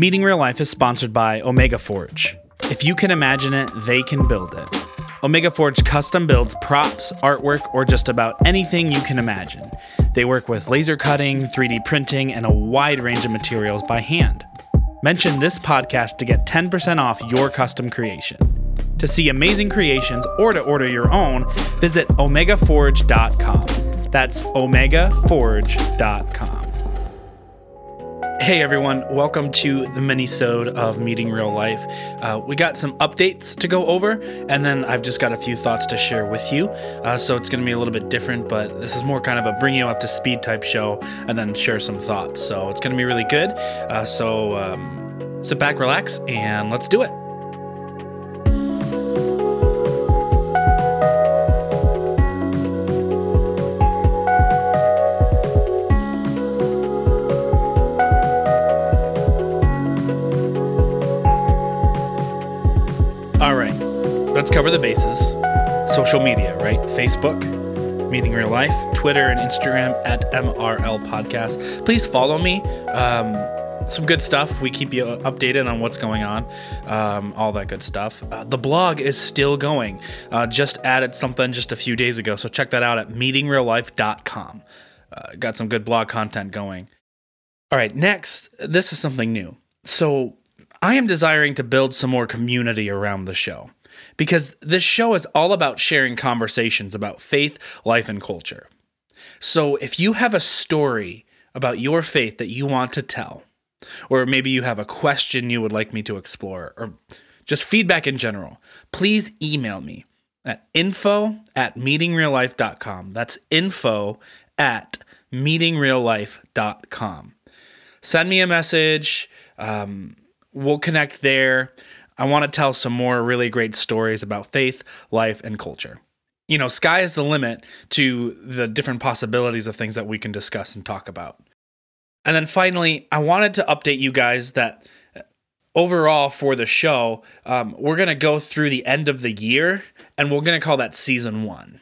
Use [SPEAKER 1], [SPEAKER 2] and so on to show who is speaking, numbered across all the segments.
[SPEAKER 1] Meeting Real Life is sponsored by Omega Forge. If you can imagine it, they can build it. Omega Forge custom builds props, artwork, or just about anything you can imagine. They work with laser cutting, 3D printing, and a wide range of materials by hand. Mention this podcast to get 10% off your custom creation. To see amazing creations or to order your own, visit omegaforge.com. That's omegaforge.com. Hey everyone, welcome to the mini-sode of Meeting Real Life. Uh, we got some updates to go over, and then I've just got a few thoughts to share with you. Uh, so it's going to be a little bit different, but this is more kind of a bring you up to speed type show, and then share some thoughts. So it's going to be really good. Uh, so um, sit back, relax, and let's do it. Let's cover the bases. Social media, right? Facebook, Meeting Real Life, Twitter, and Instagram at MRL Podcast. Please follow me. Um, some good stuff. We keep you updated on what's going on, um, all that good stuff. Uh, the blog is still going. Uh, just added something just a few days ago, so check that out at meetingreallife.com. Uh, got some good blog content going. All right, next, this is something new. So, I am desiring to build some more community around the show because this show is all about sharing conversations about faith, life, and culture. So if you have a story about your faith that you want to tell, or maybe you have a question you would like me to explore, or just feedback in general, please email me at info at meetingreallife.com. That's info at meetingreallife.com. Send me a message. Um, we'll connect there. I want to tell some more really great stories about faith, life, and culture. You know, sky is the limit to the different possibilities of things that we can discuss and talk about. And then finally, I wanted to update you guys that overall for the show, um, we're going to go through the end of the year and we're going to call that season one.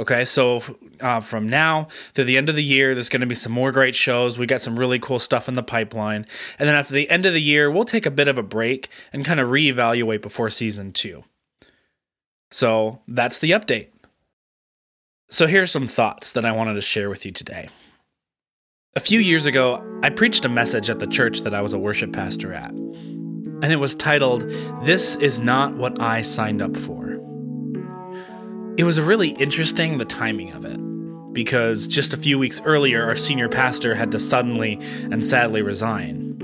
[SPEAKER 1] Okay, so uh, from now through the end of the year, there's going to be some more great shows. We got some really cool stuff in the pipeline. And then after the end of the year, we'll take a bit of a break and kind of reevaluate before season two. So that's the update. So here's some thoughts that I wanted to share with you today. A few years ago, I preached a message at the church that I was a worship pastor at. And it was titled, This is Not What I Signed Up For. It was really interesting the timing of it, because just a few weeks earlier, our senior pastor had to suddenly and sadly resign.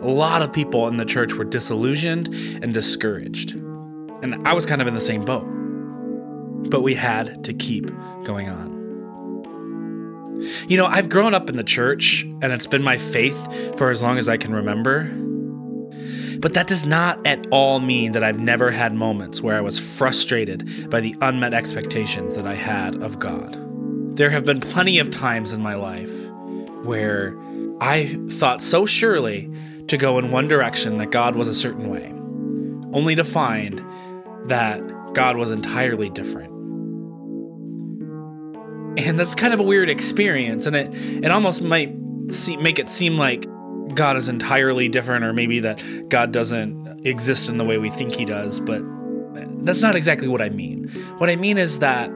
[SPEAKER 1] A lot of people in the church were disillusioned and discouraged, and I was kind of in the same boat. But we had to keep going on. You know, I've grown up in the church, and it's been my faith for as long as I can remember. But that does not at all mean that I've never had moments where I was frustrated by the unmet expectations that I had of God. There have been plenty of times in my life where I thought so surely to go in one direction that God was a certain way, only to find that God was entirely different. And that's kind of a weird experience, and it, it almost might see, make it seem like God is entirely different, or maybe that God doesn't exist in the way we think he does, but that's not exactly what I mean. What I mean is that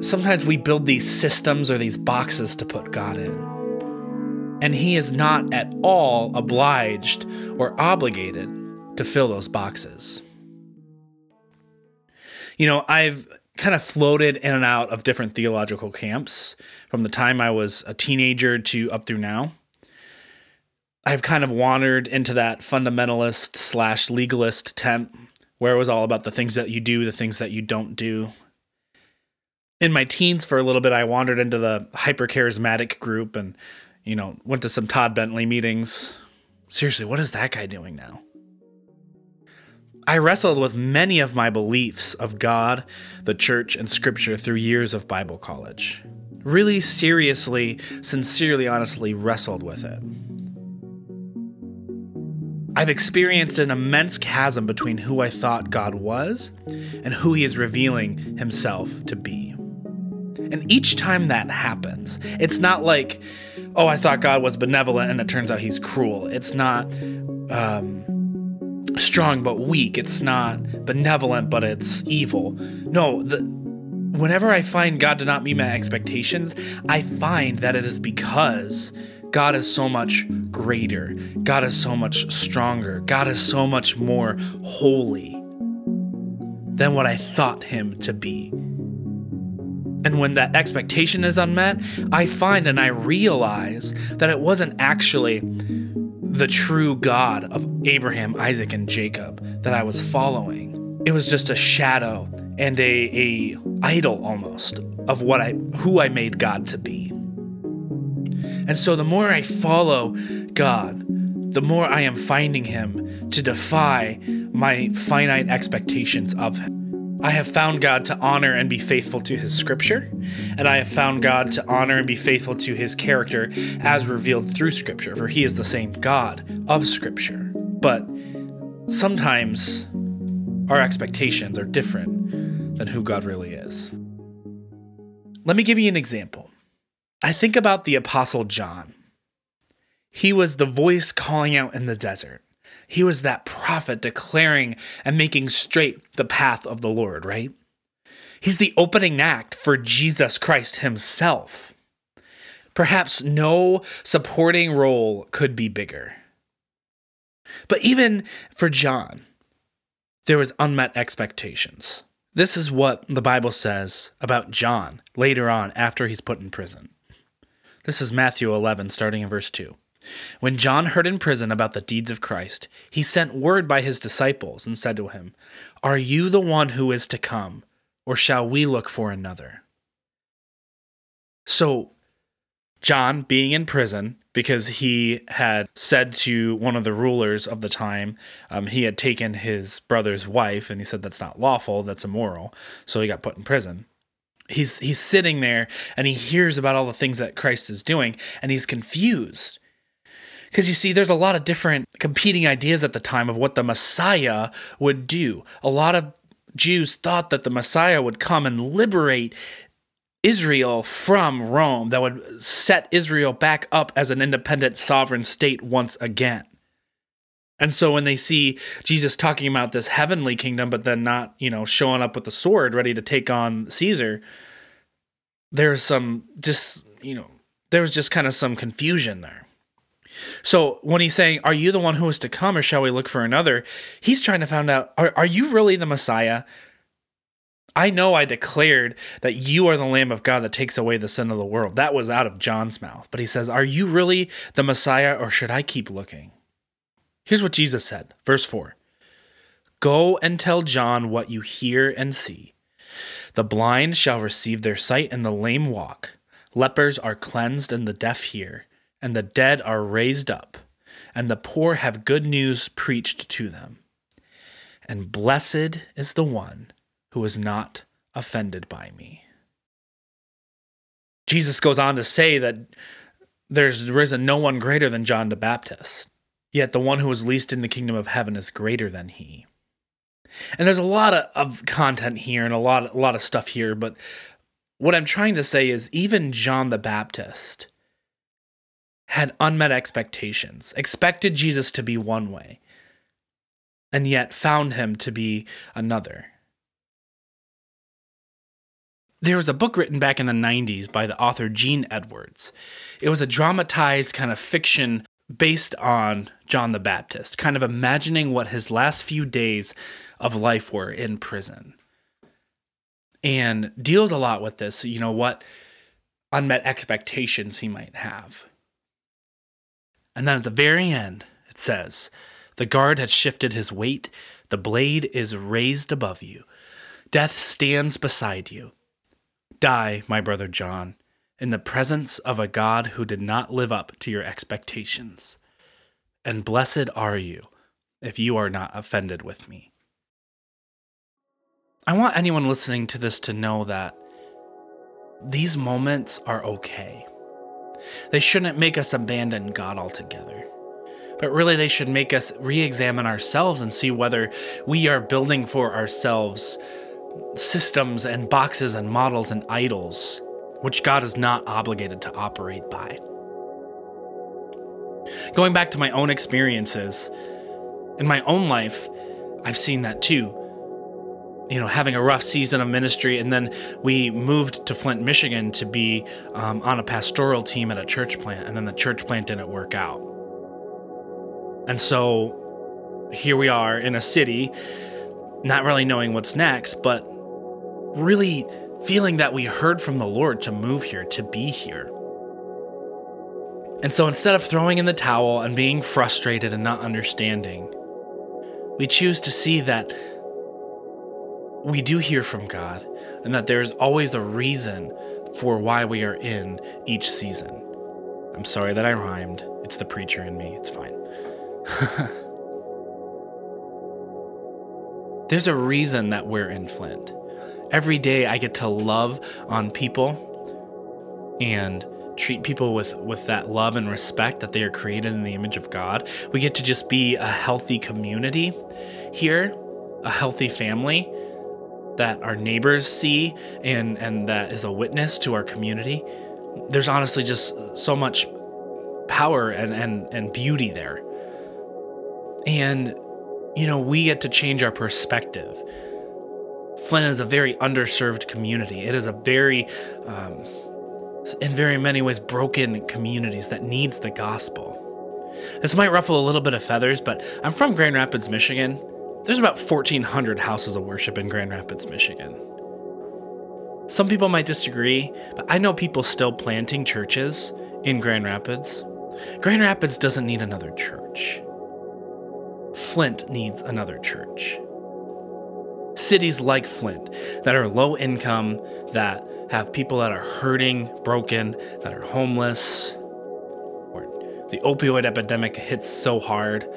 [SPEAKER 1] sometimes we build these systems or these boxes to put God in. And he is not at all obliged or obligated to fill those boxes. You know, I've kind of floated in and out of different theological camps from the time I was a teenager to up through now. I've kind of wandered into that fundamentalist slash legalist tent where it was all about the things that you do, the things that you don't do. In my teens, for a little bit, I wandered into the hyper charismatic group and, you know, went to some Todd Bentley meetings. Seriously, what is that guy doing now? I wrestled with many of my beliefs of God, the church, and scripture through years of Bible college. Really seriously, sincerely, honestly wrestled with it. I've experienced an immense chasm between who I thought God was and who He is revealing Himself to be. And each time that happens, it's not like, oh, I thought God was benevolent and it turns out He's cruel. It's not, um, strong but weak. It's not benevolent but it's evil. No, the, whenever I find God to not meet my expectations, I find that it is because God is so much greater. God is so much stronger. God is so much more holy than what I thought him to be. And when that expectation is unmet, I find and I realize that it wasn't actually the true God of Abraham, Isaac, and Jacob that I was following. It was just a shadow and a, a idol almost of what I who I made God to be. And so the more I follow God, the more I am finding him to defy my finite expectations of him. I have found God to honor and be faithful to his scripture, and I have found God to honor and be faithful to his character as revealed through scripture, for he is the same God of scripture. But sometimes our expectations are different than who God really is. Let me give you an example. I think about the Apostle John. He was the voice calling out in the desert. He was that prophet declaring and making straight the path of the Lord, right? He's the opening act for Jesus Christ himself. Perhaps no supporting role could be bigger. But even for John, there was unmet expectations. This is what the Bible says about John later on after he's put in prison. This is Matthew 11, starting in verse 2. When John heard in prison about the deeds of Christ, he sent word by his disciples and said to him, Are you the one who is to come, or shall we look for another? So, John, being in prison because he had said to one of the rulers of the time, um, he had taken his brother's wife, and he said that's not lawful, that's immoral. So he got put in prison he's he's sitting there and he hears about all the things that Christ is doing and he's confused because you see, there's a lot of different competing ideas at the time of what the Messiah would do. A lot of Jews thought that the Messiah would come and liberate Israel from Rome, that would set Israel back up as an independent sovereign state once again. And so when they see Jesus talking about this heavenly kingdom, but then not, you know, showing up with the sword ready to take on Caesar, there's some just, you know, there was just kind of some confusion there. So when he's saying, Are you the one who is to come, or shall we look for another? He's trying to find out, Are, are you really the Messiah? I know I declared that you are the Lamb of God that takes away the sin of the world. That was out of John's mouth. But he says, Are you really the Messiah, or should I keep looking? Here's what Jesus said, verse 4 Go and tell John what you hear and see. The blind shall receive their sight, and the lame walk. Lepers are cleansed, and the deaf hear and the dead are raised up, and the poor have good news preached to them. And blessed is the one who is not offended by me. Jesus goes on to say that there's risen no one greater than John the Baptist, yet the one who is least in the kingdom of heaven is greater than he. And there's a lot of, of content here and a lot, a lot of stuff here, but what I'm trying to say is even John the Baptist had unmet expectations, expected Jesus to be one way, and yet found him to be another. There was a book written back in the 90s by the author Gene Edwards. It was a dramatized kind of fiction based on John the Baptist, kind of imagining what his last few days of life were in prison. And deals a lot with this, you know, what unmet expectations he might have. And then at the very end, it says, The guard has shifted his weight, the blade is raised above you, death stands beside you. Die, my brother John, in the presence of a God who did not live up to your expectations. And blessed are you if you are not offended with me. I want anyone listening to this to know that these moments are okay. They shouldn't make us abandon God altogether. But really, they should make us re examine ourselves and see whether we are building for ourselves systems and boxes and models and idols which God is not obligated to operate by. Going back to my own experiences, in my own life, I've seen that too. You know, having a rough season of ministry, and then we moved to Flint, Michigan to be um, on a pastoral team at a church plant, and then the church plant didn't work out. And so here we are in a city, not really knowing what's next, but really feeling that we heard from the Lord to move here, to be here. And so instead of throwing in the towel and being frustrated and not understanding, we choose to see that we do hear from God and that there's always a reason for why we are in each season. I'm sorry that I rhymed. It's the preacher in me. It's fine. there's a reason that we're in Flint. Every day I get to love on people and treat people with with that love and respect that they are created in the image of God. We get to just be a healthy community here, a healthy family that our neighbors see and and that is a witness to our community. There's honestly just so much power and and and beauty there. And you know, we get to change our perspective. Flint is a very underserved community. It is a very um, in very many ways broken communities that needs the gospel. This might ruffle a little bit of feathers, but I'm from Grand Rapids, Michigan. There's about 1,400 houses of worship in Grand Rapids, Michigan. Some people might disagree, but I know people still planting churches in Grand Rapids. Grand Rapids doesn't need another church. Flint needs another church. Cities like Flint that are low income, that have people that are hurting, broken, that are homeless, or the opioid epidemic hits so hard.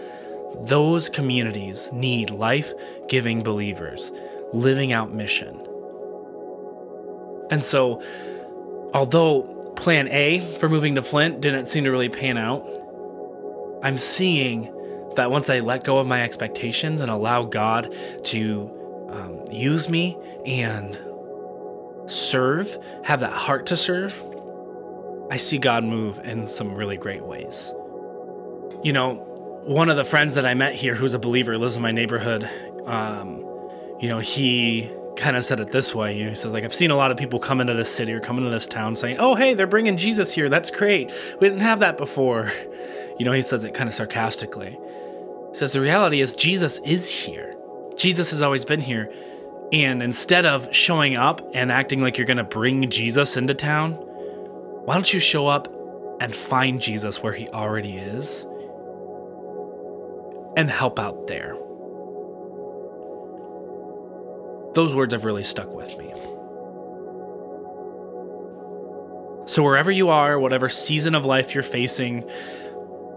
[SPEAKER 1] Those communities need life giving believers living out mission. And so, although plan A for moving to Flint didn't seem to really pan out, I'm seeing that once I let go of my expectations and allow God to um, use me and serve, have that heart to serve, I see God move in some really great ways. You know, one of the friends that I met here who's a believer lives in my neighborhood. Um, you know, he kind of said it this way. You know, he said, like, I've seen a lot of people come into this city or come into this town saying, oh, hey, they're bringing Jesus here. That's great. We didn't have that before. You know, he says it kind of sarcastically. Says, the reality is Jesus is here. Jesus has always been here. And instead of showing up and acting like you're going to bring Jesus into town, why don't you show up and find Jesus where he already is and help out there? Those words have really stuck with me. So, wherever you are, whatever season of life you're facing,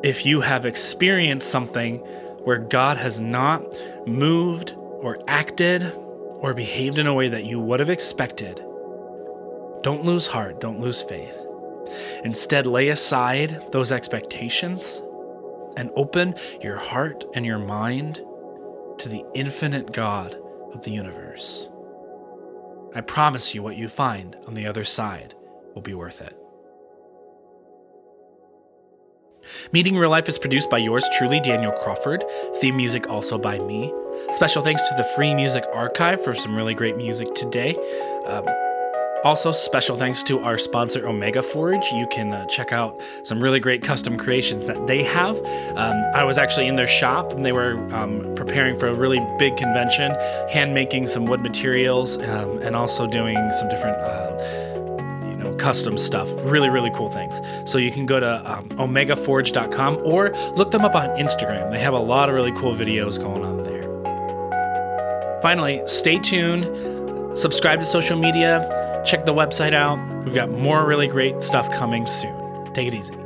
[SPEAKER 1] if you have experienced something where God has not moved or acted or behaved in a way that you would have expected, don't lose heart, don't lose faith. Instead, lay aside those expectations and open your heart and your mind to the infinite God of the universe. I promise you what you find on the other side will be worth it. Meeting Real Life is produced by yours truly, Daniel Crawford. Theme music also by me. Special thanks to the Free Music Archive for some really great music today. Um, also, special thanks to our sponsor, Omega Forge. You can uh, check out some really great custom creations that they have. Um, I was actually in their shop and they were um, preparing for a really big convention, hand making some wood materials, um, and also doing some different. Uh, custom stuff. Really, really cool things. So you can go to um, omegaforge.com or look them up on Instagram. They have a lot of really cool videos going on there. Finally, stay tuned, subscribe to social media, check the website out. We've got more really great stuff coming soon. Take it easy.